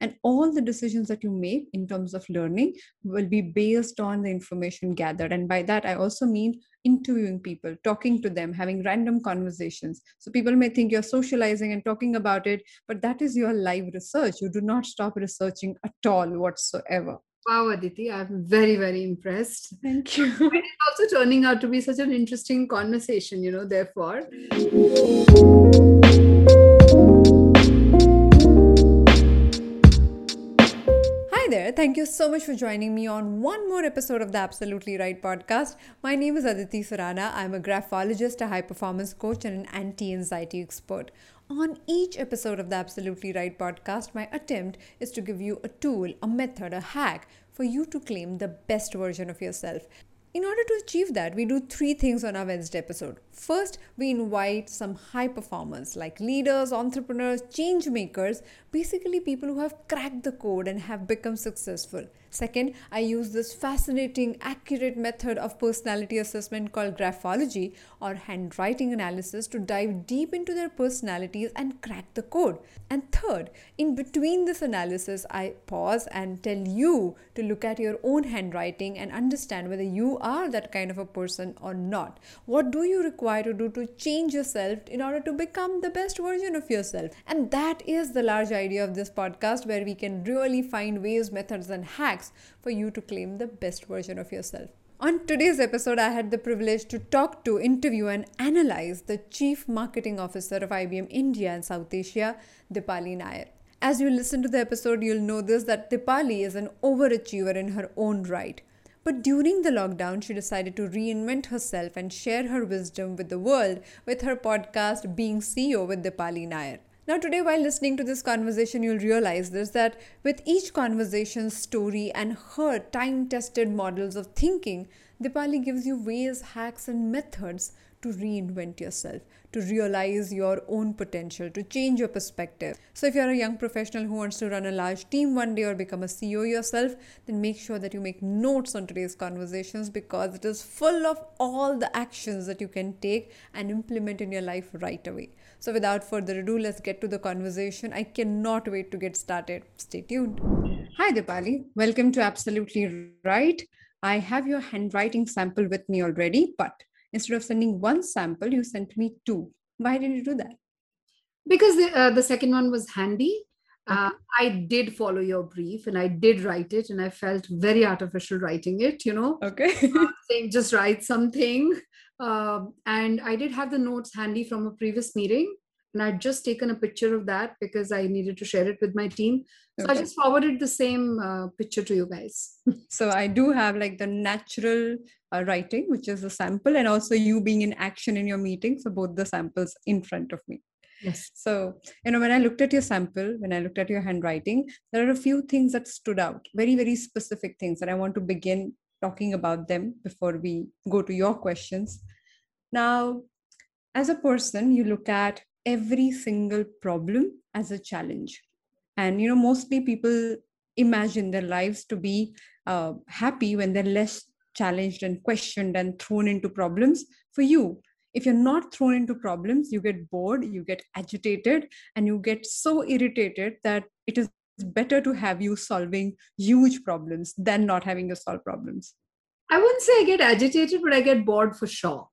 and all the decisions that you make in terms of learning will be based on the information gathered and by that i also mean interviewing people talking to them having random conversations so people may think you're socializing and talking about it but that is your live research you do not stop researching at all whatsoever Wow, Aditi, I'm very, very impressed. Thank you. it's also turning out to be such an interesting conversation, you know, therefore. Hi there. Thank you so much for joining me on one more episode of the Absolutely Write podcast. My name is Aditi Surana. I'm a graphologist, a high performance coach, and an anti anxiety expert. On each episode of the Absolutely Write podcast, my attempt is to give you a tool, a method, a hack for you to claim the best version of yourself. In order to achieve that, we do three things on our Wednesday episode. First, we invite some high performers like leaders, entrepreneurs, change makers, basically people who have cracked the code and have become successful. Second, I use this fascinating, accurate method of personality assessment called graphology or handwriting analysis to dive deep into their personalities and crack the code. And third, in between this analysis, I pause and tell you to look at your own handwriting and understand whether you are that kind of a person or not. What do you require to do to change yourself in order to become the best version of yourself? And that is the large idea of this podcast where we can really find ways, methods, and hacks for you to claim the best version of yourself. On today's episode, I had the privilege to talk to, interview, and analyze the Chief Marketing Officer of IBM India and South Asia, Deepali Naair. As you listen to the episode, you'll know this that Deepali is an overachiever in her own right. But during the lockdown, she decided to reinvent herself and share her wisdom with the world with her podcast, Being CEO with Deepali Naair. Now, today, while listening to this conversation, you'll realize this that with each conversation, story, and her time tested models of thinking, Deepali gives you ways, hacks, and methods to reinvent yourself, to realize your own potential, to change your perspective. So, if you're a young professional who wants to run a large team one day or become a CEO yourself, then make sure that you make notes on today's conversations because it is full of all the actions that you can take and implement in your life right away. So, without further ado, let's get to the conversation. I cannot wait to get started. Stay tuned. Hi, Deepali. Welcome to Absolutely Write. I have your handwriting sample with me already, but instead of sending one sample, you sent me two. Why did you do that? Because the, uh, the second one was handy. Uh, I did follow your brief and I did write it, and I felt very artificial writing it, you know. Okay. uh, saying just write something. Um, and I did have the notes handy from a previous meeting, and I'd just taken a picture of that because I needed to share it with my team. So okay. I just forwarded the same uh, picture to you guys. so I do have like the natural uh, writing, which is a sample, and also you being in action in your meeting. So both the samples in front of me. Yes. So, you know, when I looked at your sample, when I looked at your handwriting, there are a few things that stood out, very, very specific things. And I want to begin talking about them before we go to your questions. Now, as a person, you look at every single problem as a challenge. And, you know, mostly people imagine their lives to be uh, happy when they're less challenged and questioned and thrown into problems. For you, if you're not thrown into problems you get bored you get agitated and you get so irritated that it is better to have you solving huge problems than not having to solve problems. I wouldn't say i get agitated but i get bored for sure.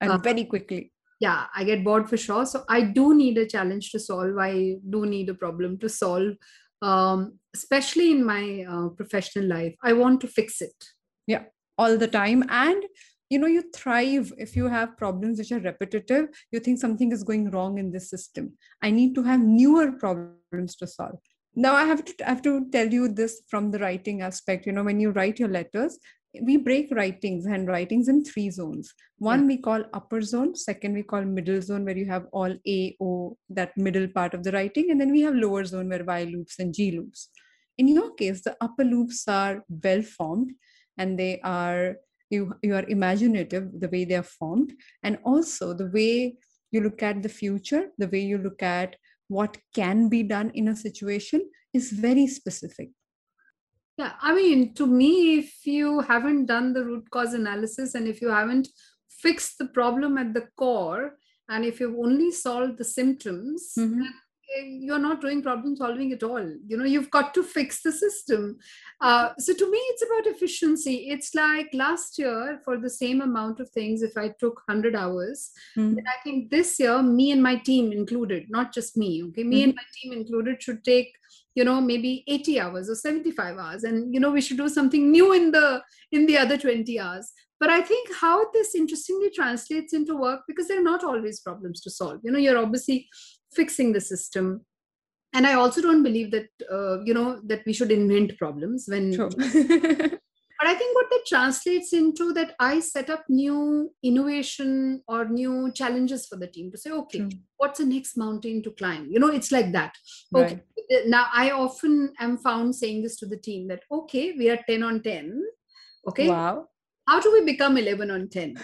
And uh, very quickly. Yeah i get bored for sure. So i do need a challenge to solve. I do need a problem to solve. Um, especially in my uh, professional life i want to fix it. Yeah all the time. And you know you thrive if you have problems which are repetitive. You think something is going wrong in this system. I need to have newer problems to solve now i have to I have to tell you this from the writing aspect. You know when you write your letters we break writings and writings in three zones. One yeah. we call upper zone second we call middle zone where you have all a o that middle part of the writing and then we have lower zone where y loops and g loops. In your case the upper loops are well formed and they are you you are imaginative the way they are formed. And also the way you look at the future the way you look at what can be done in a situation is very specific yeah i mean to me if you haven't done the root cause analysis and if you haven't fixed the problem at the core and if you've only solved the symptoms mm-hmm. You're not doing problem solving at all. You know you've got to fix the system. Uh, so to me it's about efficiency. It's like last year for the same amount of things if i took 100 hours mm. then i think this year me and my team included not just me okay? Me mm. and my team included should take you know maybe 80 hours or 75 hours. And you know we should do something new in the in the other 20 hours. But i think how this interestingly translates into work because there are not always problems to solve. You know you're obviously fixing the system. And i also don't believe that uh, you know that we should invent problems when sure. but i think what that translates into that i set up new innovation or new challenges for the team to say okay what's the next mountain to climb? You know it's like that. Okay right. now i often am found saying this to the team that okay we are 10 on 10 okay wow. how do we become 11 on 10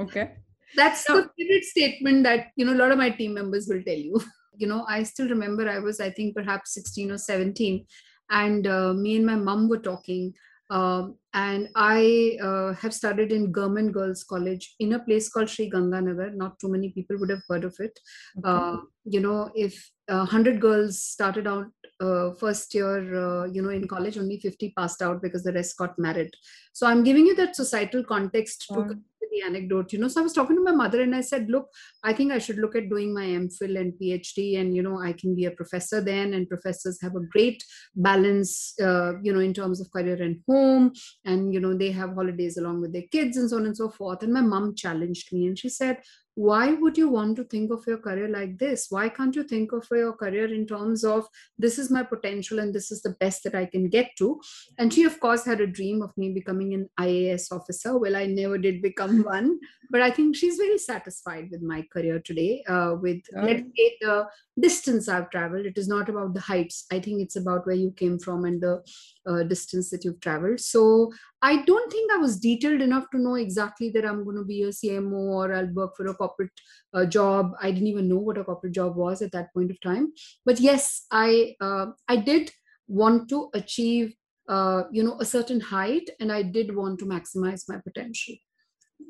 okay that's the favorite statement that you know a lot of my team members will tell you you know i still remember i was i think perhaps 16 or 17 and uh, me and my mom were talking um, and I uh, have studied in Government Girls College in a place called Sri Ganganagar. Not too many people would have heard of it. Okay. Uh, you know, if uh, 100 girls started out uh, first year, uh, you know, in college, only 50 passed out because the rest got married. So I'm giving you that societal context to the anecdote you know so i was talking to my mother and i said look i think i should look at doing my mphil and phd and you know i can be a professor then and professors have a great balance uh, you know in terms of career and home and you know they have holidays along with their kids and so on and so forth. And my mom challenged me and she said why would you want to think of your career like this? Why can't you think of your career in terms of this is my potential and this is the best that i can get to and she of course had a dream of me becoming an ias officer. Well i never did become one but i think she's very satisfied with my career today uh, with oh. let's say the distance i've traveled. It is not about the heights. I think it's about where you came from and the uh, distance that you've traveled. So i don't think i was detailed enough to know exactly that i'm going to be a cmo or i'll work for a corporate uh, job. I didn't even know what a corporate job was at that point of time. But yes i uh, i did want to achieve uh, you know a certain height and i did want to maximize my potential.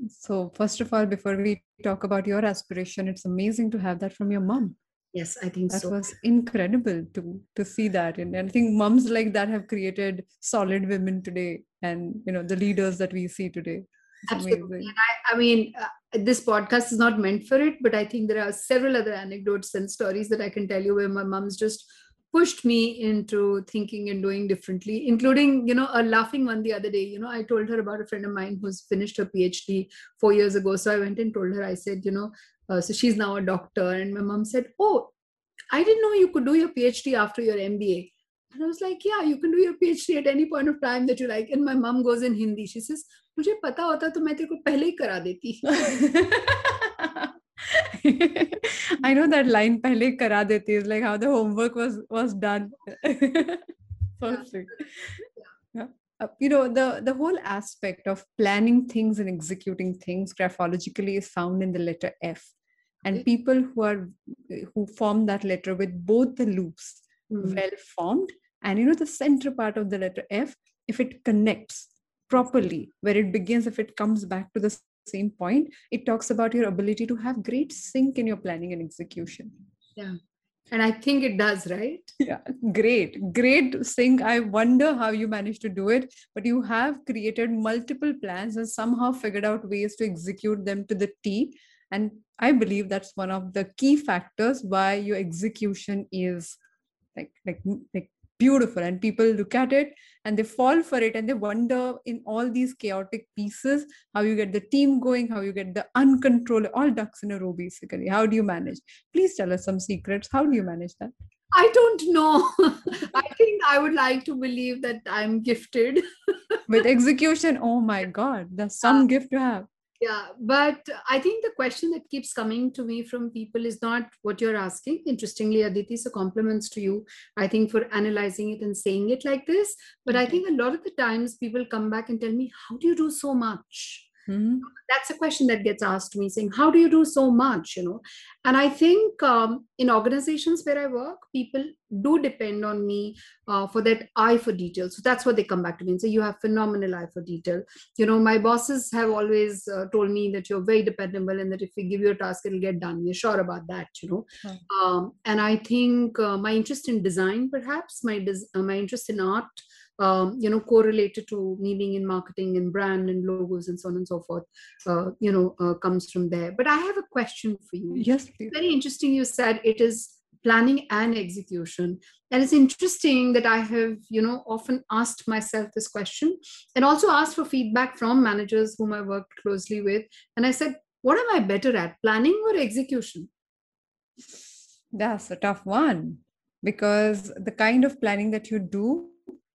So first of all before we talk about your aspiration it's amazing to have that from your mom yes i think so that so. was incredible to to see that. And, and i think moms like that have created solid women today and you know the leaders that we see today. It's absolutely. I, I, mean uh, this podcast is not meant for it but i think there are several other anecdotes and stories that i can tell you where my mom's just pushed me into thinking and doing differently including you know a laughing one the other day. You know i told her about a friend of mine who's finished her phd four years ago. So i went and told her i said you know uh, so she's now a doctor and my mom said oh i didn't know you could do your phd after your mba and i was like yeah you can do your phd at any point of time that you like and my mom goes in hindi she says मुझे पता होता तो मैं तेरे को पहले ही करा देती I know that line pehle kara deti is like how the homework was was done. Perfect. Yeah. Uh, you know the the whole aspect of planning things and executing things graphologically is found in the letter F, and people who are who form that letter with both the loops mm-hmm. well formed, and you know the center part of the letter F, if it connects properly, where it begins, if it comes back to the same point it talks about your ability to have great sync in your planning and execution. Yeah. And i think it does right? Yeah great. Great sync. I wonder how you managed to do it but you have created multiple plans and somehow figured out ways to execute them to the t and i believe that's one of the key factors why your execution is like like like beautiful and people look at it and they fall for it and they wonder in all these chaotic pieces how you get the team going how you get the uncontrolled all ducks in a row basically. How do you manage? Please tell us some secrets. How do you manage that? I don't know. I think I would like to believe that I'm gifted. With execution, oh my God, there's some uh, gift to have yeah but i think the question that keeps coming to me from people is not what you're asking. Interestingly aditi so compliments to you i think for analyzing it and saying it like this. But i think a lot of the times people come back and tell me how do you do so much mm-hmm. that's a question that gets asked to me saying how do you do so much? you know? And i think um, in organizations where i work people do depend on me uh, for that eye for detail. So that's what they come back to me and say you have phenomenal eye for detail. You know my bosses have always uh, told me that you're very dependable and that if we give you a task it'll get done. You're sure about that you know? Hmm. um, and i think uh, my interest in design perhaps my des- uh, my interest in art um, you know, correlated to me being in marketing and brand and logos and so on and so forth, uh, you know, uh, comes from there. But I have a question for you. Yes, please. Very interesting. You said it is planning and execution and it's interesting that i have you know often asked myself this question and also asked for feedback from managers whom i worked closely with and i said what am i better at planning or execution that's a tough one because the kind of planning that you do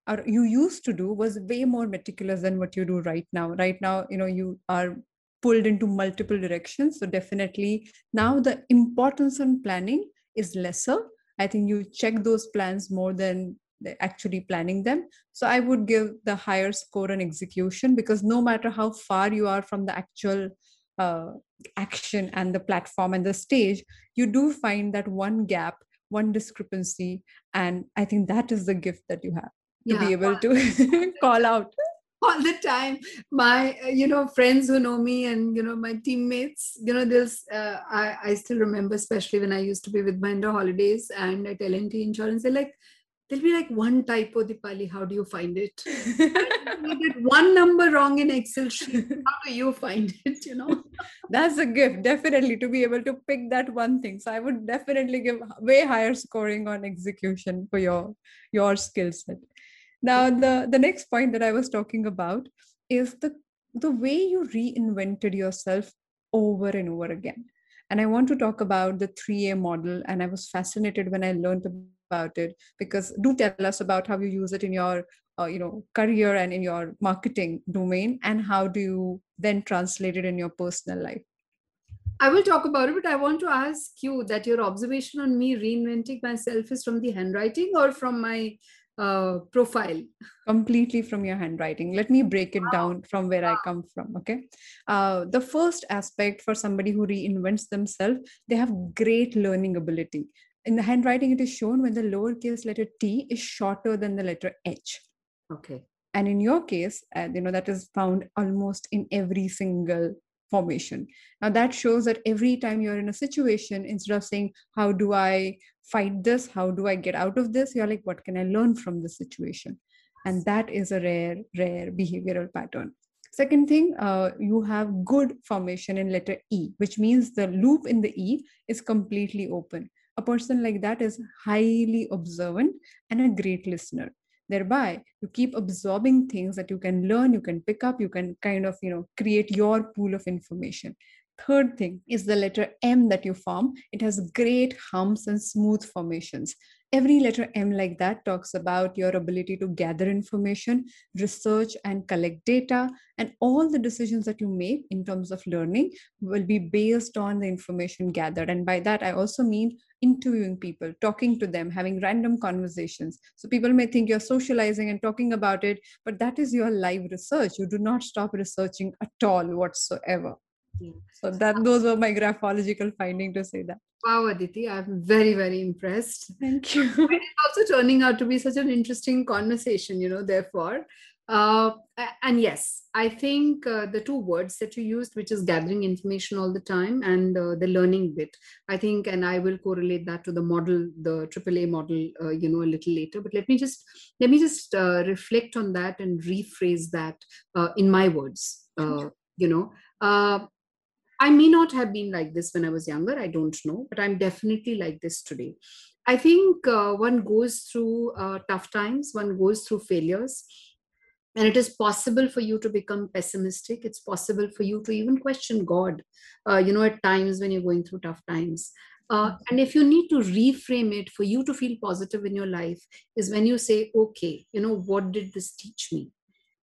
or you used to do was way more meticulous than what you do right now. Right now you know you are pulled into multiple directions. So definitely now the importance on planning is lesser. I think you check those plans more than actually planning them. So i would give the higher score on execution because no matter how far you are from the actual uh, action and the platform and the stage you do find that one gap one discrepancy and i think that is the gift that you have to yeah. be able to call out. All the time. My uh, you know friends who know me and you know my teammates you know there's uh, I, I still remember especially when i used to be with Mahindra holidays and at L&T insurance they're like there'll be like one typo deepali how do you find it? You get one number wrong in excel sheet. How do you find it you know? That's a gift definitely to be able to pick that one thing. So i would definitely give way higher scoring on execution for your your skill set now, the, the next point that I was talking about is the, the way you reinvented yourself over and over again. And I want to talk about the 3A model. And I was fascinated when I learned about it because do tell us about how you use it in your uh, you know career and in your marketing domain and how do you then translate it in your personal life I will talk about it, but I want to ask you that your observation on me reinventing myself is from the handwriting or from my uh, profile. Completely from your handwriting. Let me break it down from where i come from okay? Uh, the first aspect for somebody who reinvents themselves they have great learning ability. In the handwriting it is shown when the lowercase letter t is shorter than the letter h. Okay. And in your case uh, you know that is found almost in every single formation. Now that shows that every time you're in a situation instead of saying how do i fight this? How do i get out of this? you're like what can i learn from this situation? And that is a rare rare behavioral pattern. Second thing uh, you have good formation in letter e which means the loop in the e is completely open. A person like that is highly observant and a great listener thereby you keep absorbing things that you can learn you can pick up you can kind of you know create your pool of information Third thing is the letter M that you form. It has great humps and smooth formations. Every letter M like that talks about your ability to gather information, research and collect data, and all the decisions that you make in terms of learning will be based on the information gathered. And by that, I also mean interviewing people, talking to them, having random conversations. So people may think you're socializing and talking about it, but that is your live research. You do not stop researching at all whatsoever. So that those were my graphological finding to say that. Wow, Aditi, I'm very, very impressed. Thank you. it's also turning out to be such an interesting conversation, you know, therefore. Uh, and yes, I think uh, the two words that you used, which is gathering information all the time and uh, the learning bit, I think, and I will correlate that to the model, the AAA model, uh, you know, a little later. But let me just let me just uh, reflect on that and rephrase that uh, in my words. you know, I may not have been like this when I was younger. I don't know, but I'm definitely like this today. I think uh, one goes through uh, tough times, one goes through failures, and it is possible for you to become pessimistic. It's possible for you to even question God, uh, you know, at times when you're going through tough times. Uh, and if you need to reframe it for you to feel positive in your life, is when you say, okay, you know, what did this teach me?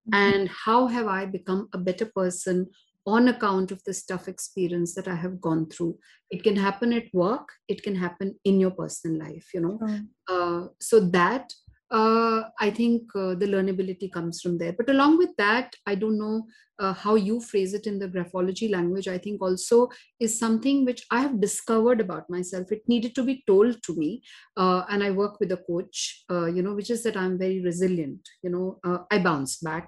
Mm-hmm. And how have I become a better person on account of this tough experience that I have gone through. It can happen at work, it can happen in your personal life, you know. Uh, so that uh, I think uh, the learnability comes from there. But along with that, I don't know uh, how you phrase it in the graphology language, I think also is something which I have discovered about myself. It needed to be told to me. Uh, and I work with a coach, uh, you know, which is that I'm very resilient, you know, uh, I bounce back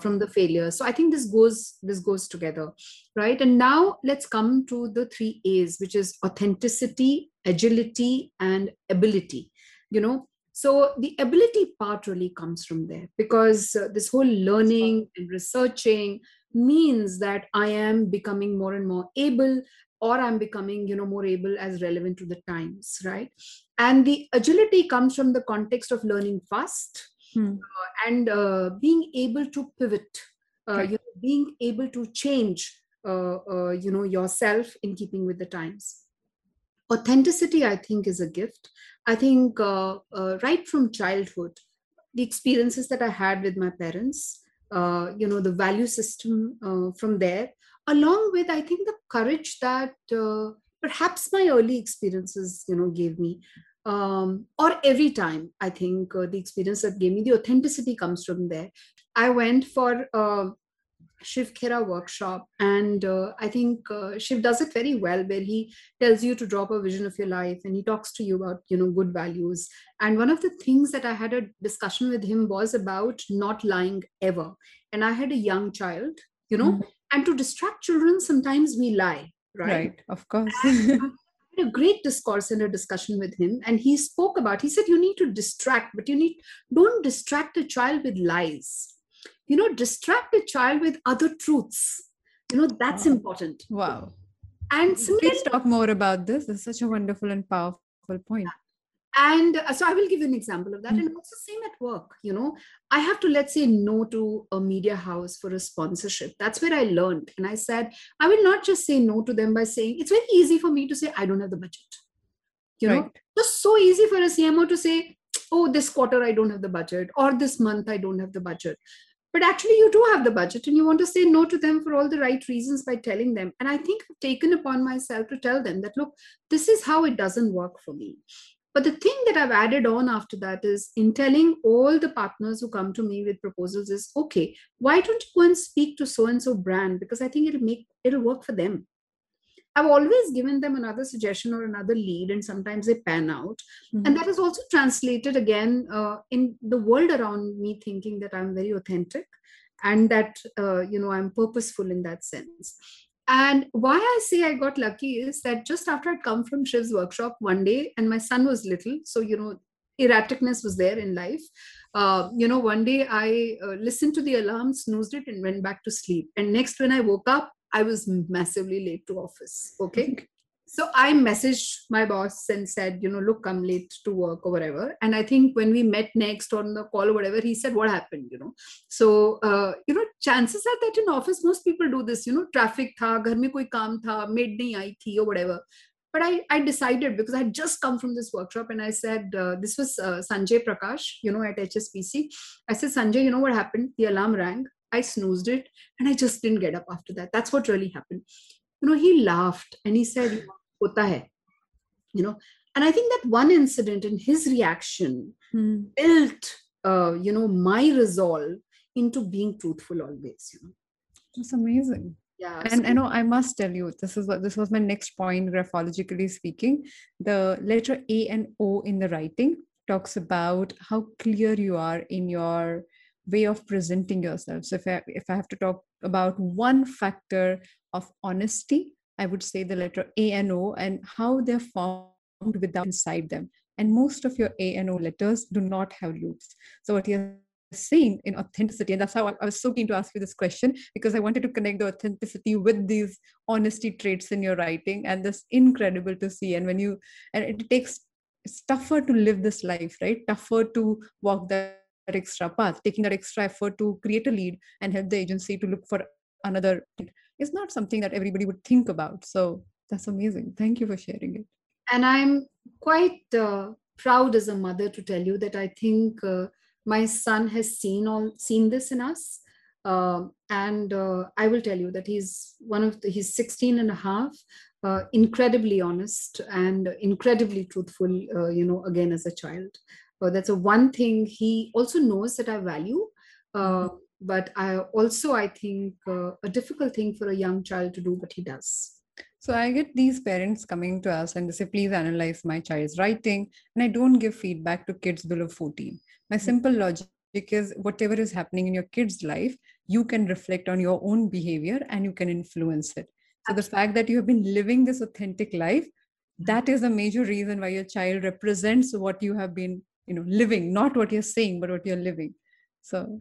from the failure. So I think this goes, this goes together, right? And now let's come to the three A's, which is authenticity, agility, and ability. You know, so the ability part really comes from there because uh, this whole learning and researching means that I am becoming more and more able or I'm becoming, you know, more able as relevant to the times, right? And the agility comes from the context of learning fast hmm. uh, and uh, being able to pivot, uh, you know, being able to change, uh, uh, you know, yourself in keeping with the times authenticity i think is a gift. I think uh, uh, right from childhood the experiences that i had with my parents uh, you know the value system uh, from there along with i think the courage that uh, perhaps my early experiences you know gave me. Um, or every time i think uh, the experience that gave me the authenticity comes from there. I went for Shiv Khera workshop. And uh, I think uh, Shiv does it very well, where he tells you to drop a vision of your life and he talks to you about, you know, good values. And one of the things that I had a discussion with him was about not lying ever. And I had a young child, you know, mm-hmm. and to distract children, sometimes we lie, right? Right, of course. a great discourse and a discussion with him and he spoke about he said you need to distract but you need don't distract a child with lies you know distract a child with other truths. You know that's wow. important. Wow. And please talk more about this. This is such a wonderful and powerful point. And uh, so i will give you an example of that. Mm-hmm. and also same at work you know. I have to let's say no to a media house for a sponsorship. That's where i learned. And i said i will not just say no to them by saying it's very easy for me to say i don't have the budget. You right. know? Just so easy for a cmo to say oh this quarter i don't have the budget or this month i don't have the budget but actually you do have the budget and you want to say no to them for all the right reasons by telling them. And i think i've taken upon myself to tell them that look this is how it doesn't work for me. But the thing that i've added on after that is in telling all the partners who come to me with proposals is okay why don't you go and speak to so and so brand? Because i think it'll make it'll work for them I've always given them another suggestion or another lead, and sometimes they pan out. Mm-hmm. And that is also translated again uh, in the world around me, thinking that I'm very authentic and that uh, you know I'm purposeful in that sense. And why I say I got lucky is that just after I'd come from Shiv's workshop one day, and my son was little, so you know erraticness was there in life. Uh, you know, one day I uh, listened to the alarm, snoozed it, and went back to sleep. And next, when I woke up, I was massively late to office. Okay. So I messaged my boss and said, you know, look, I'm late to work or whatever. And I think when we met next on the call or whatever, he said, what happened, you know? So, uh, you know, chances are that in office, most people do this, you know, traffic tha, ghar mein koi kaam tha, maid nahi aayi thi or whatever. But I, I decided because I had just come from this workshop and I said, uh, this was uh, Sanjay Prakash, you know, at HSBC. I said, Sanjay, you know what happened? The alarm rang. I snoozed it and I just didn't get up after that. That's what really happened. You know, he laughed and he said, Hota hai. You know, and I think that one incident and his reaction hmm. built, uh, you know, my resolve into being truthful always. You know, it's amazing. Yeah, and I know I must tell you this is what this was my next point graphologically speaking. The letter A and O in the writing talks about how clear you are in your way of presenting yourself. So if I, if I have to talk about one factor of honesty i would say the letter a and o and how they're formed without inside them. And most of your a and o letters do not have loops. So what you're saying in authenticity and that's how I was so keen to ask you this question because i wanted to connect the authenticity with these honesty traits in your writing and this incredible to see. And when you and it takes it's tougher to live this life right? Tougher to walk that that extra path, taking that extra effort to create a lead and help the agency to look for another is not something that everybody would think about. So that's amazing. Thank you for sharing it. And I'm quite uh, proud as a mother to tell you that I think uh, my son has seen all seen this in us. Uh, and I will tell you that he's one of the, he's 16 and a half, uh, incredibly honest and incredibly truthful, uh, you know, again as a child. Uh, that's a one thing he also knows that i value uh, Mm-hmm. but i also i think uh, a difficult thing for a young child to do but he does So I get these parents coming to us and they say, please analyze my child's writing. And I don't give feedback to kids below 14. My simple logic is whatever is happening in your kid's life, you can reflect on your own behavior and you can influence it. So the fact that you have been living this authentic life, that is a major reason why your child represents what you have been, you know, living, not what you're saying, but what you're living. So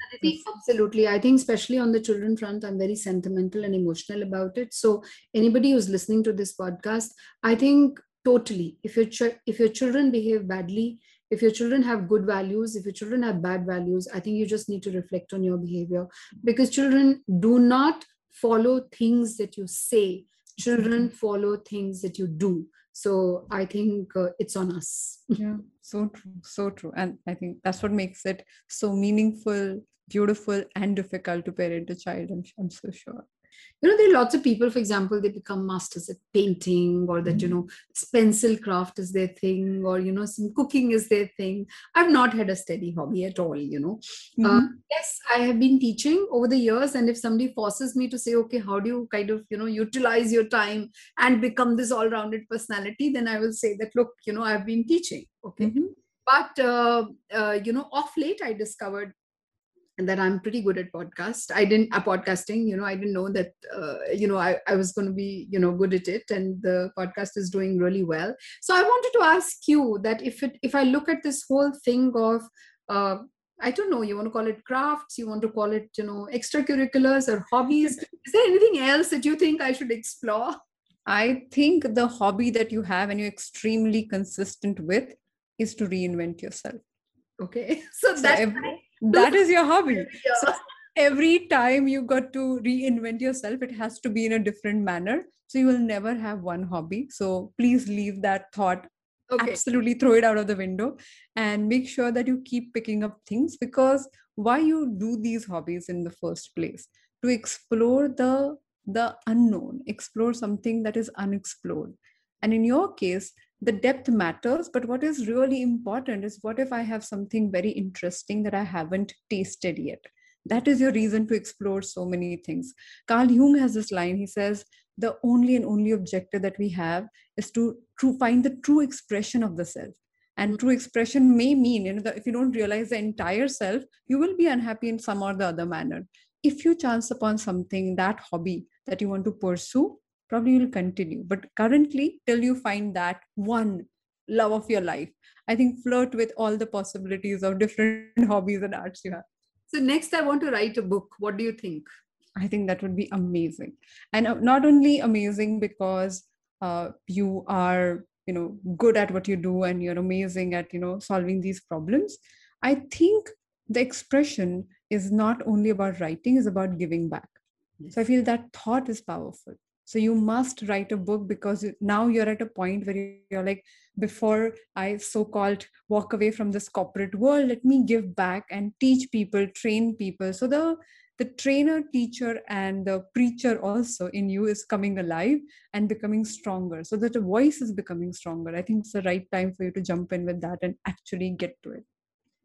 Absolutely. I think, especially on the children front, I'm very sentimental and emotional about it. So, anybody who's listening to this podcast, I think totally, if your ch- if your children behave badly, if your children have good values, if your children have bad values, I think you just need to reflect on your behavior because children do not follow things that you say. Children mm-hmm. follow things that you do. So I think uh, it's on us. yeah so true so true and i think that's what makes it so meaningful beautiful and difficult to parent a child i'm, I'm so sure you know there are lots of people for example they become masters at painting or that you know pencil craft is their thing or you know some cooking is their thing. I've not had a steady hobby at all you know. Uh, Mhm. yes i have been teaching over the years and if somebody forces me to say okay how do you kind of you know utilize your time and become this all-rounded personality? then i will say that look you know i've been teaching okay? Mhm. but uh, uh, you know off late i discovered that i'm pretty good at podcast. I didn't uh, podcasting you know i didn't know that uh, you know I, I was going to be you know good at it and the podcast is doing really well. So i wanted to ask you that if it if i look at this whole thing of uh, i don't know you want to call it crafts you want to call it you know extracurriculars or hobbies is there anything else that you think i should explore? I think the hobby that you have and you're extremely consistent with is to reinvent yourself. Okay so, So that's every- that is your hobby. So every time you got to reinvent yourself, it has to be in a different manner. So you will never have one hobby. So please leave that thought, okay absolutely throw it out of the window and make sure that you keep picking up things because why you do these hobbies in the first place? To explore the the unknown, explore something that is unexplored. And in your case, the depth matters, but what is really important is what if I have something very interesting that I haven't tasted yet? That is your reason to explore so many things. Carl Jung has this line he says, The only and only objective that we have is to true, find the true expression of the self. And true expression may mean, you know, that if you don't realize the entire self, you will be unhappy in some or the other manner. If you chance upon something, that hobby that you want to pursue, probably you'll continue. But currently, till you find that one love of your life, I think flirt with all the possibilities of different hobbies and arts you have. so next i want to write a book what do you think I think that would be amazing. And uh, not only amazing because uh, you are, you know, good at what you do and you're amazing at, you know, solving these problems. I think the expression is not only about writing, is about giving back. So I feel that thought is powerful. So you must write a book because now you're at a point where you're like, before I so-called walk away from this corporate world, let me give back and teach people, train people. So the the trainer, teacher, and the preacher also in you is coming alive and becoming stronger. So that the voice is becoming stronger. I think it's the right time for you to jump in with that and actually get to it.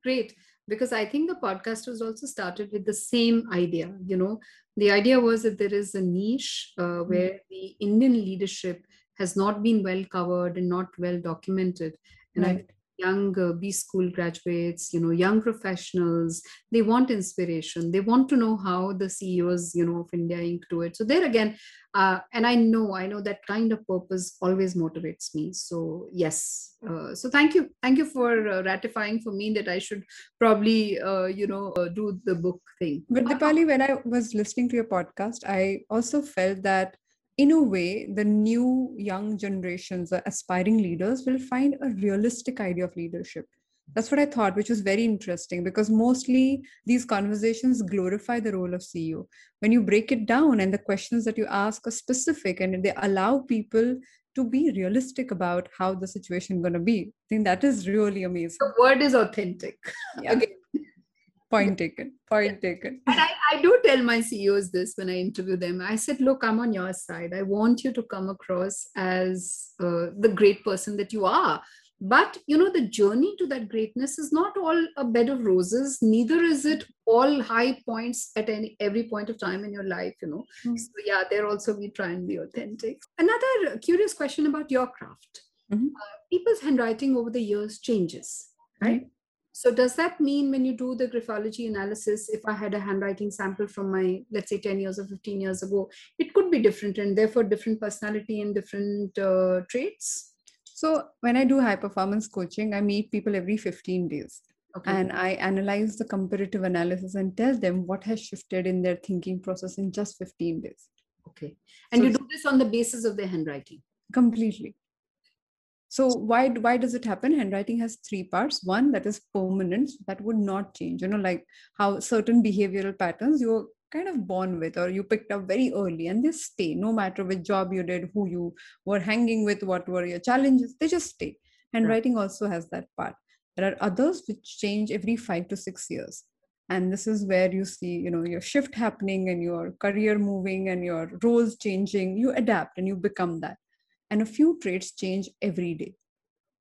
great because i think the podcast was also started with the same idea you know? The idea was that there is a niche uh, where the indian leadership has not been well covered and not well documented. And I Right. Young uh, B school graduates, you know, young professionals, they want inspiration. They want to know how the CEOs, you know, of India Inc. do it. So there again, uh, and I know, I know that kind of purpose always motivates me. So yes, uh, so thank you, thank you for uh, ratifying for me that I should probably, uh, you know, uh, do the book thing. But Deepali, when I was listening to your podcast, I also felt that in a way, the new young generations, the aspiring leaders, will find a realistic idea of leadership. That's what I thought, which was very interesting because mostly these conversations glorify the role of CEO. When you break it down and the questions that you ask are specific and they allow people to be realistic about how the situation going to be, I think that is really amazing. The word is authentic. Yeah. Again. Point taken. Point taken. And I, I do tell my CEOs this when I interview them. I said, look, I'm on your side. I want you to come across as uh, the great person that you are. but you know the journey to that greatness is not all a bed of roses neither is it all high points at any every point of time in your life you know mm. so yeah there also we try and be authentic another curious question about your craft mm-hmm. uh, people's handwriting over the years changes right mm-hmm. So does that mean when you do the graphology analysis if i had a handwriting sample from my let's say 10 years or 15 years ago it could be different and therefore different personality and different uh, traits so when I do high performance coaching, I meet people every 15 days. Okay. And I analyze the comparative analysis and tell them what has shifted in their thinking process in just 15 days. Okay. And so you do this on the basis of their handwriting? Completely. So why why does it happen? Handwriting has three parts. One that is permanence that would not change. You know, like how certain behavioral patterns you're kind of born with or you picked up very early and they stay no matter which job you did who you were hanging with what were your challenges they just stay and writing also has that part there are others which change every 5 to 6 years and this is where you see you know your shift happening and your career moving and your roles changing you adapt and you become that and a few traits change every day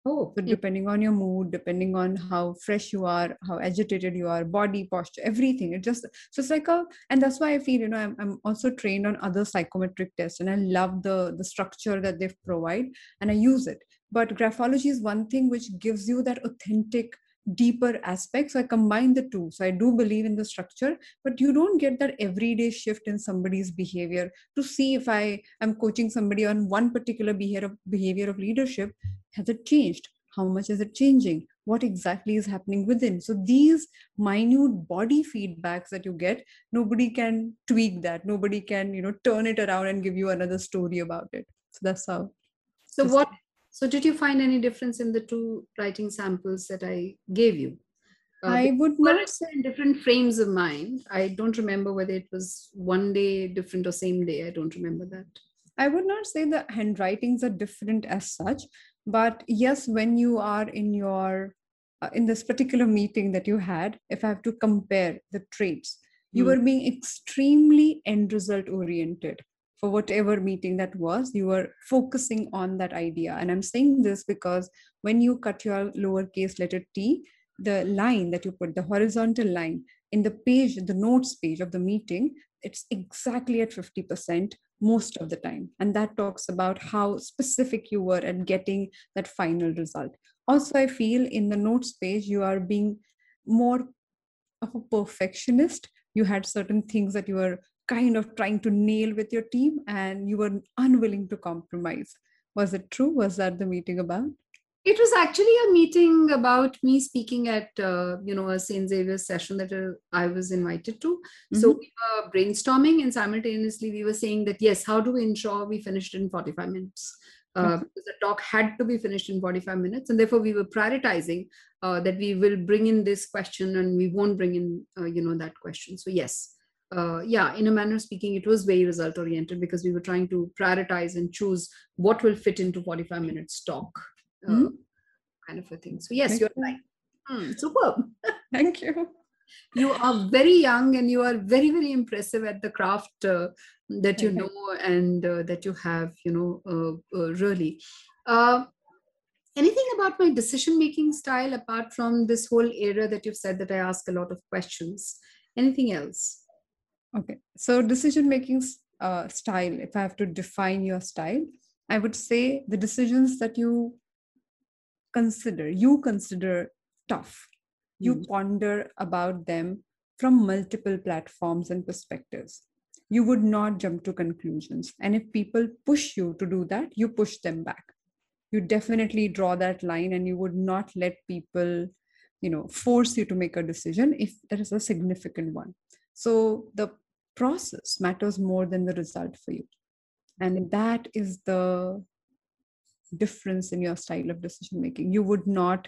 Oh, so depending on your mood, depending on how fresh you are, how agitated you are, body posture, everything. It just so it's like a, and that's why I feel you know I'm, I'm also trained on other psychometric tests, and I love the the structure that they provide, and I use it. But graphology is one thing which gives you that authentic deeper aspects. So I combine the two. So I do believe in the structure, but you don't get that everyday shift in somebody's behavior to see if I am coaching somebody on one particular behavior behavior of leadership. Has it changed? How much is it changing? What exactly is happening within? So these minute body feedbacks that you get, nobody can tweak that. Nobody can, you know, turn it around and give you another story about it. So that's how. So what so did you find any difference in the two writing samples that I gave you? Uh, I would not say in different frames of mind. I don't remember whether it was one day different or same day. I don't remember that. I would not say the handwritings are different as such, but yes, when you are in your uh, in this particular meeting that you had, if I have to compare the traits, you mm. were being extremely end result oriented for whatever meeting that was, you were focusing on that idea. And I'm saying this because when you cut your lowercase letter t, the line that you put, the horizontal line in the page, the notes page of the meeting, it's exactly at 50% most of the time. And that talks about how specific you were at getting that final result. Also, I feel in the notes page, you are being more of a perfectionist. You had certain things that you were kind of trying to nail with your team and you were unwilling to compromise. Was it true? Was that the meeting about? It was actually a meeting about me speaking at uh, you know a St. Xavier's session that uh, I was invited to. Mm-hmm. So we were brainstorming and simultaneously we were saying that yes, how do we ensure we finished in 45 minutes? Uh, the talk had to be finished in 45 minutes and therefore we were prioritizing uh, that we will bring in this question and we won't bring in uh, you know that question so yes uh, yeah, in a manner of speaking, it was very result oriented because we were trying to prioritize and choose what will fit into 45 minutes talk, uh, mm-hmm. kind of a thing. So, yes, Thank you're you. right. Mm, superb. Thank you. You are very young and you are very, very impressive at the craft uh, that you know and uh, that you have, you know, uh, uh, really. anything about my decision making style apart from this whole area that you've said that I ask a lot of questions? Anything else? Okay, so decision making uh, style, if I have to define your style, I would say the decisions that you consider, you consider tough, you mm. ponder about them from multiple platforms and perspectives. You would not jump to conclusions. And if people push you to do that, you push them back. You definitely draw that line and you would not let people, you know, force you to make a decision if there is a significant one. So the process matters more than the result for you. And that is the difference in your style of decision making. You would not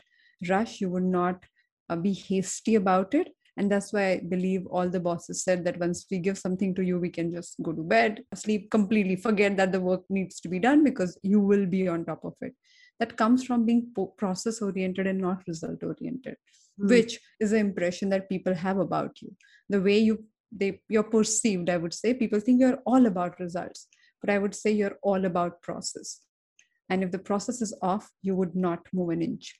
rush, you would not uh, be hasty about it. And that's why I believe all the bosses said that once we give something to you, we can just go to bed, sleep completely, forget that the work needs to be done because you will be on top of it. That comes from being process oriented and not result oriented, mm. which is the impression that people have about you. The way you they you're perceived i would say. People think you're all about results but i would say you're all about process. And if the process is off you would not move an inch.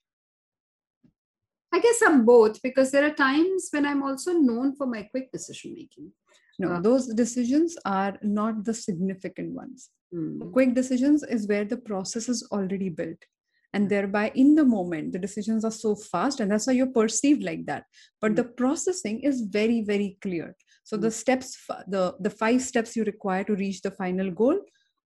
I guess i'm both because there are times when i'm also known for my quick decision making. No uh, those decisions are not the significant ones. Mm. quick decisions is where the process is already built and thereby in the moment the decisions are so fast and that's why you're perceived like that. But mm. the processing is very very clear so mm. the steps the the five steps you require to reach the final goal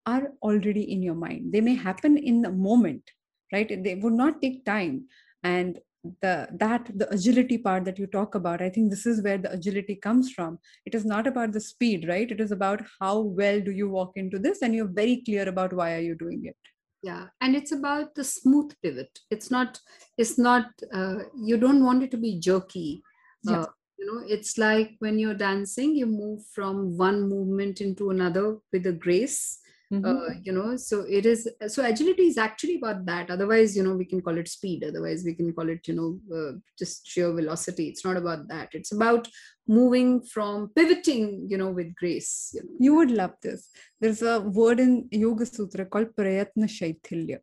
are already in your mind. They may happen in the moment right? They would not take time. And the that the agility part that you talk about i think this is where the agility comes from. It is not about the speed right? It is about how well do you walk into this and you're very clear about why are you doing it. Yeah and it's about the smooth pivot. It's not it's not uh, you don't want it to be jerky yeah. uh, you know it's like when you're dancing you move from one movement into another with a grace mm-hmm. uh, you know so it is so agility is actually about that. Otherwise you know we can call it speed. Otherwise we can call it you know uh, just sheer velocity. It's not about that. It's about moving from pivoting you know with grace you, know. you would love this. There's a word in yoga sutra called prayatna shaithilya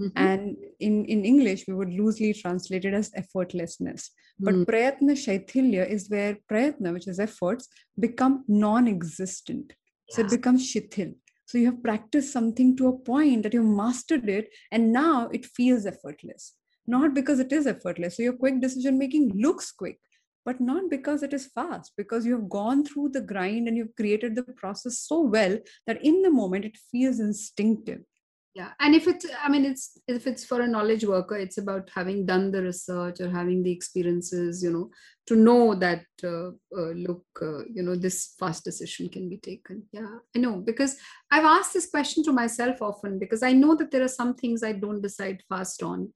Mm-hmm. and in, in english we would loosely translate it as effortlessness but mm. prayatna shaithilya is where prayatna which is efforts become non-existent yeah. so it becomes shithil so you have practiced something to a point that you've mastered it, and now it feels effortless. Not because it is effortless. So your quick decision making looks quick, but not because it is fast, because you have gone through the grind and you've created the process so well that in the moment it feels instinctive yeah and if it's i mean it's if it's for a knowledge worker it's about having done the research or having the experiences you know to know that uh, uh, look uh, you know this fast decision can be taken. Yeah i know because i've asked this question to myself often because i know that there are some things i don't decide fast on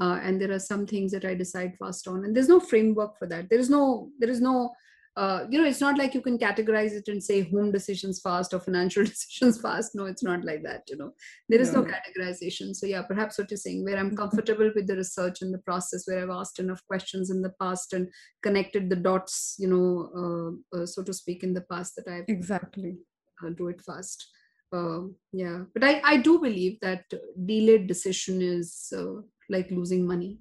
uh, and there are some things that i decide fast on and there's no framework for that. There is no there is no uh, you know, it's not like you can categorize it and say home decisions fast or financial decisions fast. No, it's not like that. You know, there is no, no categorization. So yeah, perhaps what you're saying, where I'm mm-hmm. comfortable with the research and the process, where I've asked enough questions in the past and connected the dots, you know, uh, uh, so to speak, in the past that I exactly uh, do it fast. Uh, yeah, but I I do believe that delayed decision is uh, like losing money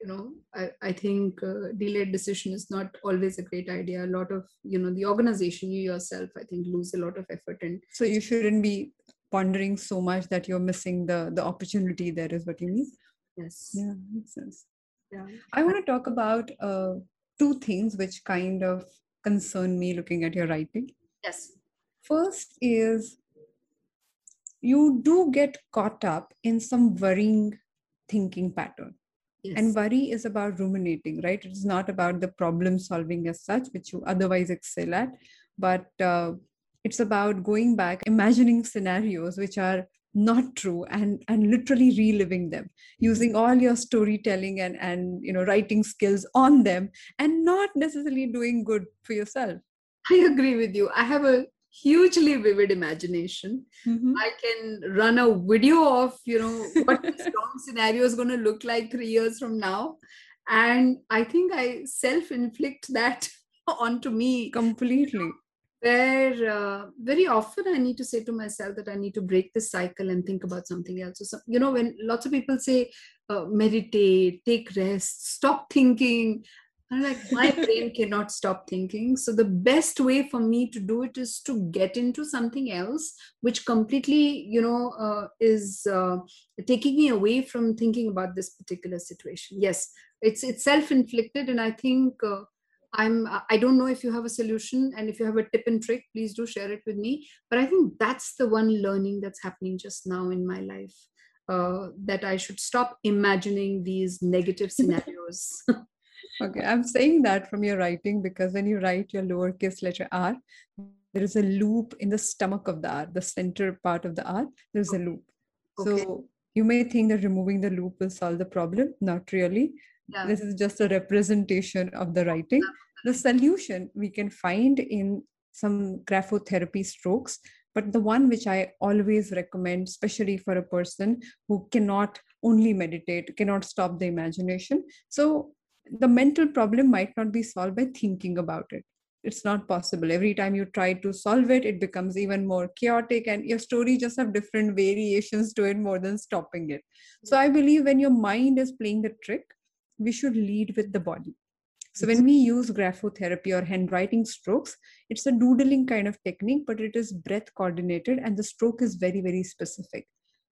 you know i, I think uh, delayed decision is not always a great idea. A lot of you know the organization you yourself i think lose a lot of effort and so you shouldn't be pondering so much that you're missing the the opportunity there is what you mean? Yes. Yeah makes sense. Yeah. I want to talk about uh, two things which kind of concern me looking at your writing. Yes. First is you do get caught up in some worrying thinking pattern Yes. And worry is about ruminating, right? It's not about the problem solving as such, which you otherwise excel at, but uh, it's about going back, imagining scenarios which are not true and and literally reliving them using all your storytelling and and you know writing skills on them and not necessarily doing good for yourself i agree with you i have a hugely vivid imagination. Mm-hmm. I can run a video of, you know, what the storm scenario is going to look like three years from now. And I think I self inflict that onto me completely. Where uh, very often I need to say to myself that I need to break this cycle and think about something else. So, you know, when lots of people say, uh, meditate, take rest, stop thinking, I'm like, my brain cannot stop thinking. So the best way for me to do it is to get into something else, which completely, you know, uh, is uh, taking me away from thinking about this particular situation. Yes, it's it's self-inflicted, and I think uh, I'm. I don't know if you have a solution, and if you have a tip and trick, please do share it with me. But I think that's the one learning that's happening just now in my life. Uh, that I should stop imagining these negative scenarios. Okay, I'm saying that from your writing because when you write your lowercase letter r, there is a loop in the stomach of the r, the center part of the r, there's a loop. Okay. So you may think that removing the loop will solve the problem. Not really. Yeah. This is just a representation of the writing. The solution we can find in some graphotherapy strokes, but the one which I always recommend, especially for a person who cannot only meditate, cannot stop the imagination. So the mental problem might not be solved by thinking about it. It's not possible. Every time you try to solve it it becomes even more chaotic and your story just have different variations to it more than stopping it. So i believe when your mind is playing the trick we should lead with the body. So when we use graphotherapy or handwriting strokes it's a doodling kind of technique but it is breath coordinated and the stroke is very very specific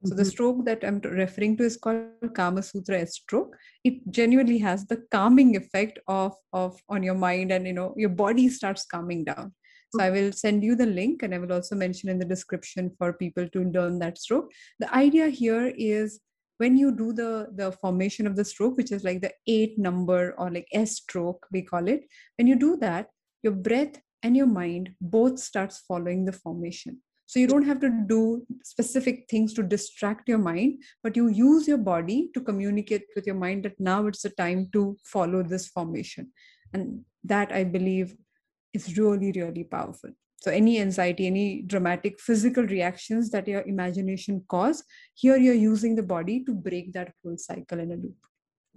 so the Mhm. stroke that I'm referring to is called Kama Sutra stroke. It genuinely has the calming effect of of on your mind, and you know your body starts calming down. So I will send you the link, and I will also mention in the description for people to learn that stroke. The idea here is when you do the the formation of the stroke, which is like the eight number or like S stroke we call it. When you do that, your breath and your mind both starts following the formation so you don't have to do specific things to distract your mind but you use your body to communicate with your mind that now it's the time to follow this formation and that i believe is really really powerful so any anxiety any dramatic physical reactions that your imagination cause here you're using the body to break that whole cycle in a loop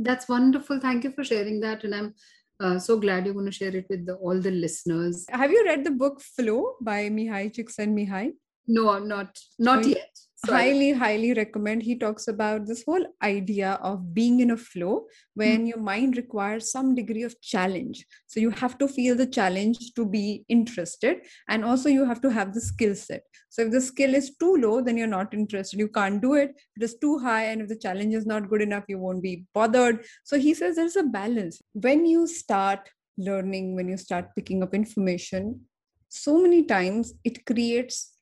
That's wonderful. Thank you for sharing that. And I'm uh, so glad you're going to share it with the, all the listeners. have you read the book flow by mihaly csikszentmihalyi No, not not So, yet. So I- highly highly recommend he talks about this whole idea of being in a flow when hmm. your mind requires some degree of challenge. So you have to feel the challenge to be interested and also you have to have the skill set. So if the skill is too low then you're not interested. You can't do it. If it is too high and if the challenge is not good enough you won't be bothered. So he says there's a balance. When you start learning when you start picking up information so many times it creates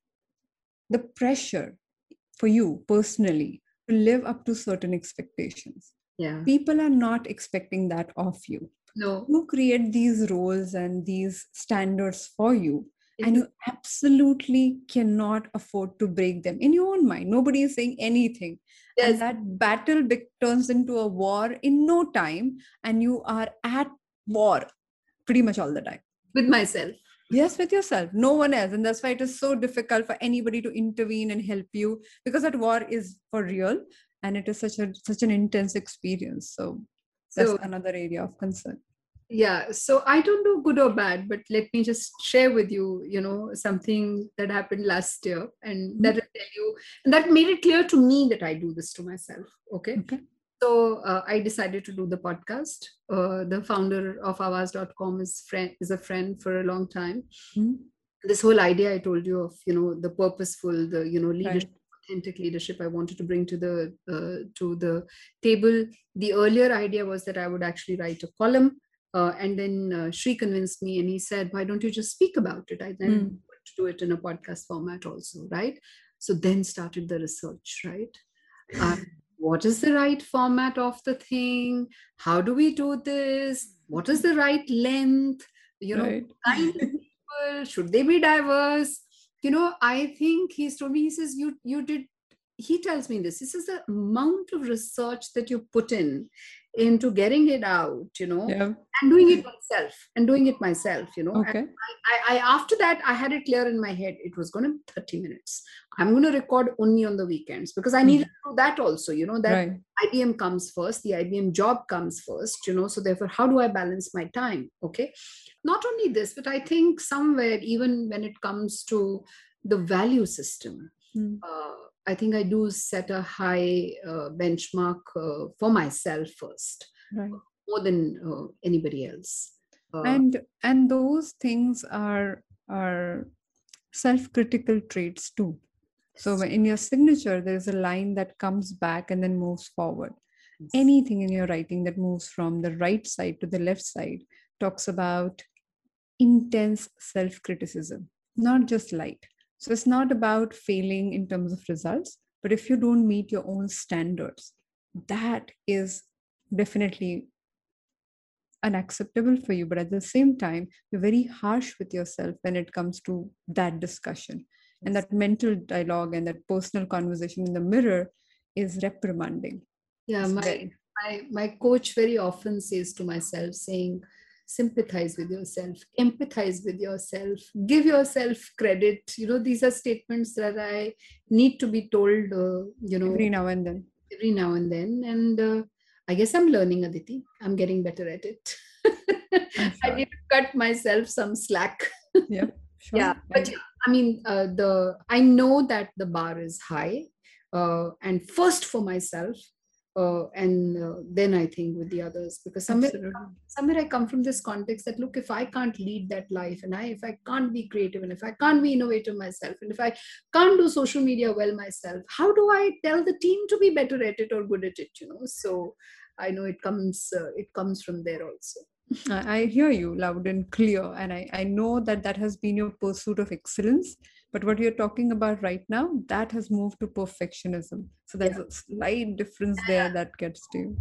the pressure for you personally to live up to certain expectations. yeah. People are not expecting that of you. No. You create these roles and these standards for you, and you absolutely cannot afford to break them in your own mind. Nobody is saying anything. Yes. And that battle be- turns into a war in no time, and you are at war pretty much all the time. With myself. Yes, with yourself, no one else. And that's why it is so difficult for anybody to intervene and help you because that war is for real and it is such a such an intense experience. So that's So another area of concern. yeah. So I don't do good or bad, but let me just share with you, you know, something that happened last year, and Mhm. that will tell you, and that made it clear to me that I do this to myself. Okay. Okay. So uh, I decided to do the podcast. Uh, the founder of aawaz.com is friend is a friend for a long time. Mhm. This whole idea I told you of, you know, the purposeful, the you know, Right. authentic leadership I wanted to bring to the uh, to the table. The earlier idea was that I would actually write a column, uh, and then uh, Shri convinced me, and he said, "Why don't you just speak about it?" I then Mm. to do it in a podcast format also, right? So then started the research, right? What is the right format of the thing? How do we do this? What is the right length? You know, Right. kind of people should they be diverse? You know, I think he's told me. He says you you did. He tells me this. This is the amount of research that you put in into getting it out. You know, Yeah. and doing it myself and doing it myself. You know, Okay. I, I after that I had it clear in my head. It was going to be 30 minutes. I'm going to record only on the weekends because I hmm. needed to do that also. You know that Right. IBM comes first, the IBM job comes first, you know. So therefore, how do I balance my time? Okay. Not only this, but I think somewhere, even when it comes to the value system, Mm. uh, I think I do set a high uh, benchmark uh, for myself first, Right. more than uh, anybody else. Uh, And and those things are are self-critical traits too. So in your signature, there's a line that comes back and then moves forward. yes. anything in your writing that moves from the right side to the left side talks about intense self criticism, not just light. So it's not about failing in terms of results, but if you don't meet your own standards, that is definitely unacceptable for you. But at the same time, you're very harsh with yourself when it comes to that discussion. And that mental dialogue and that personal conversation in the mirror is reprimanding. yeah, my my my coach very often says to myself saying sympathize with yourself empathize with yourself give yourself credit you know these are statements that i need to be told uh, you know every now and then. every now and then and uh, i guess i'm learning aditi i'm getting better at it i need to cut myself some slack. yeah. Sure. Yeah. But yeah, I mean, uh, the I know that the bar is high, uh, and first for myself, uh, and uh, then I think with the others because somewhere somewhere I come from this context that look if I can't lead that life and I if I can't be creative and if I can't be innovative myself and if I can't do social media well myself how do I tell the team to be better at it or good at it you know so I know it comes uh, it comes from there also. I hear you loud and clear, and I, I know that that has been your pursuit of excellence. But what you're talking about right now, that has moved to perfectionism. So there's yeah. a slight difference there that gets to you.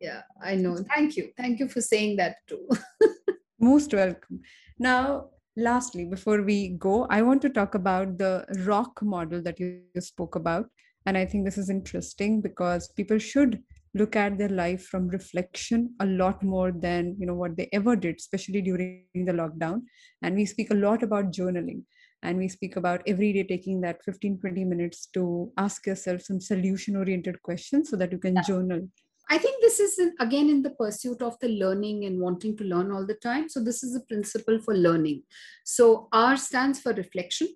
Yeah, I know. Thank you. Thank you for saying that too. Most welcome. Now, lastly, before we go, I want to talk about the rock model that you spoke about. And I think this is interesting because people should look at their life from reflection a lot more than you know what they ever did especially during the lockdown and we speak a lot about journaling and we speak about every day taking that 15 20 minutes to ask yourself some solution oriented questions so that you can yeah. journal. I think this is again in the pursuit of the learning and wanting to learn all the time. So this is a principle for learning. So r stands for reflection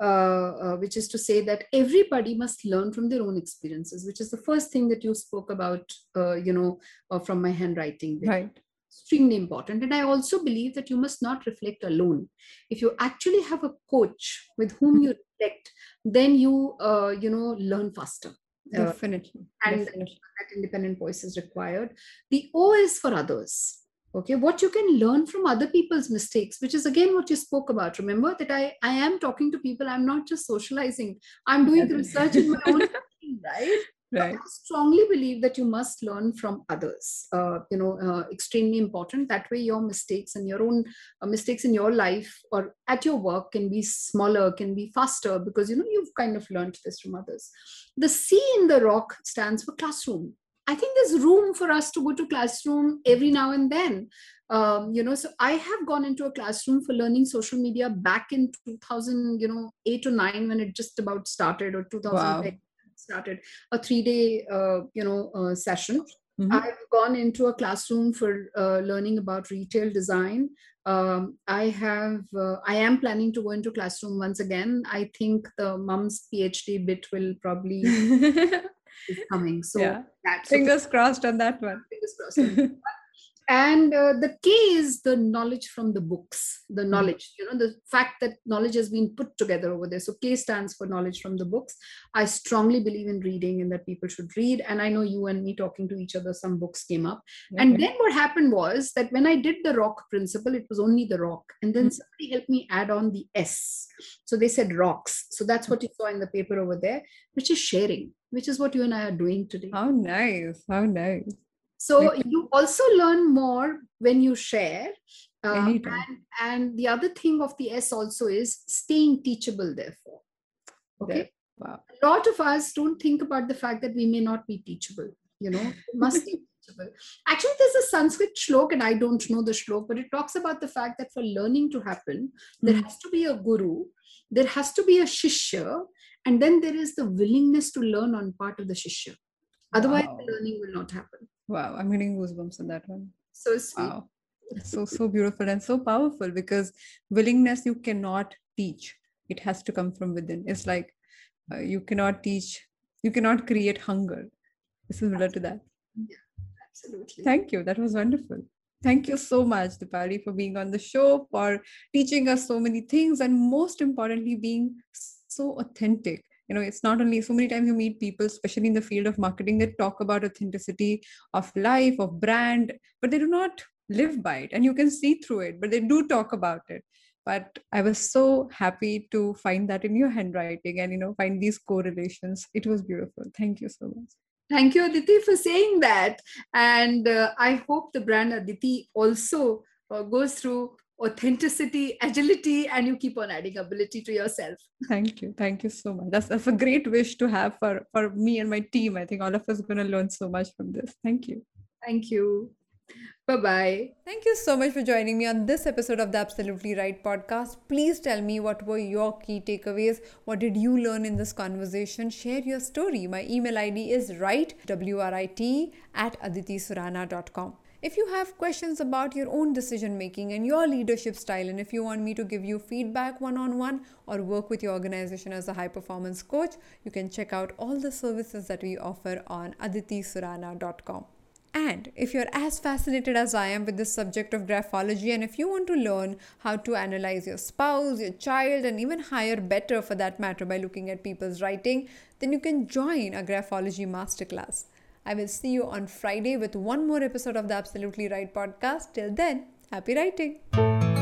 uh, uh, which is to say that everybody must learn from their own experiences which is the first thing that you spoke about uh, you know uh, from my handwriting right extremely important. And i also believe that you must not reflect alone. If you actually have a coach with whom you reflect then you uh, you know learn faster. Uh, definitely. and definitely. that independent voice is required. The o is for others. Okay what you can learn from other people's mistakes which is again what you spoke about. Remember that i i am talking to people. I'm not just socializing. I'm doing research in my own right right. I strongly believe that you must learn from others. Uh, you know uh, extremely important. That way your mistakes and your own uh, mistakes in your life or at your work can be smaller can be faster because you know you've kind of learned this from others. The c in the rock stands for classroom. I think there's room for us to go to classroom every now and then. Um, you know, so I have gone into a classroom for learning social media back in 2000, you know, eight or nine when it just about started, or 2010 wow. Started a three-day, uh, you know, uh, session. Mm-hmm. I've gone into a classroom for uh, learning about retail design. Um, I have, uh, I am planning to go into classroom once again. I think the mum's PhD bit will probably is coming. So yeah. that's fingers crossed on that one. Fingers crossed. And uh, the k is the knowledge from the books the hmm. knowledge you know the fact that knowledge has been put together over there. So k stands for knowledge from the books. I strongly believe in reading and that people should read. And i know you and me talking to each other some books came up. Okay. and then what happened was that when i did the rock principle it was only the rock. And then mm-hmm. somebody helped me add on the s. So they said rocks. So that's what you saw in the paper over there which is sharing which is what you and i are doing today. How nice. How nice so you also learn more when you share uh, and, and, the other thing of the s also is staying teachable therefore. Okay. Wow. a lot of us don't think about the fact that we may not be teachable you know? Must be teachable. Actually there's a sanskrit shlok and i don't know the shlok but it talks about the fact that for learning to happen there mm. has to be a guru there has to be a shishya and then there is the willingness to learn on part of the shishya. Otherwise wow. the learning will not happen Wow, I'm getting goosebumps on that one. So sweet. Wow. So so beautiful and so powerful because willingness you cannot teach. It has to come from within. It's like uh, you cannot teach, you cannot create hunger. Is similar to that. Yeah, absolutely. Thank you. That was wonderful. Thank you so much, Deepali, for being on the show, for teaching us so many things, and most importantly, being so authentic you know it's not only so many times you meet people especially in the field of marketing that talk about authenticity of life of brand but they do not live by it. And you can see through it but they do talk about it. But i was so happy to find that in your handwriting and you know find these correlations. It was beautiful. Thank you so much. Thank you aditi for saying that. And uh, i hope the brand aditi also uh, goes through authenticity, agility, and you keep on adding ability to yourself. Thank you. Thank you so much. That's that's a great wish to have for, for me and my team. I think all of us are gonna learn so much from this. Thank you. Thank you. Bye bye. Thank you so much for joining me on this episode of the Absolutely Write podcast. Please tell me what were your key takeaways. What did you learn in this conversation? Share your story. My email ID is write, W R I T, at aditisurana.com. If you have questions about your own decision making and your leadership style, and if you want me to give you feedback one on one or work with your organization as a high performance coach, you can check out all the services that we offer on aditisurana.com. And if you're as fascinated as I am with this subject of graphology, and if you want to learn how to analyze your spouse, your child, and even hire better for that matter by looking at people's writing, then you can join a graphology masterclass. I will see you on Friday with one more episode of the Absolutely Write podcast. Till then, happy writing.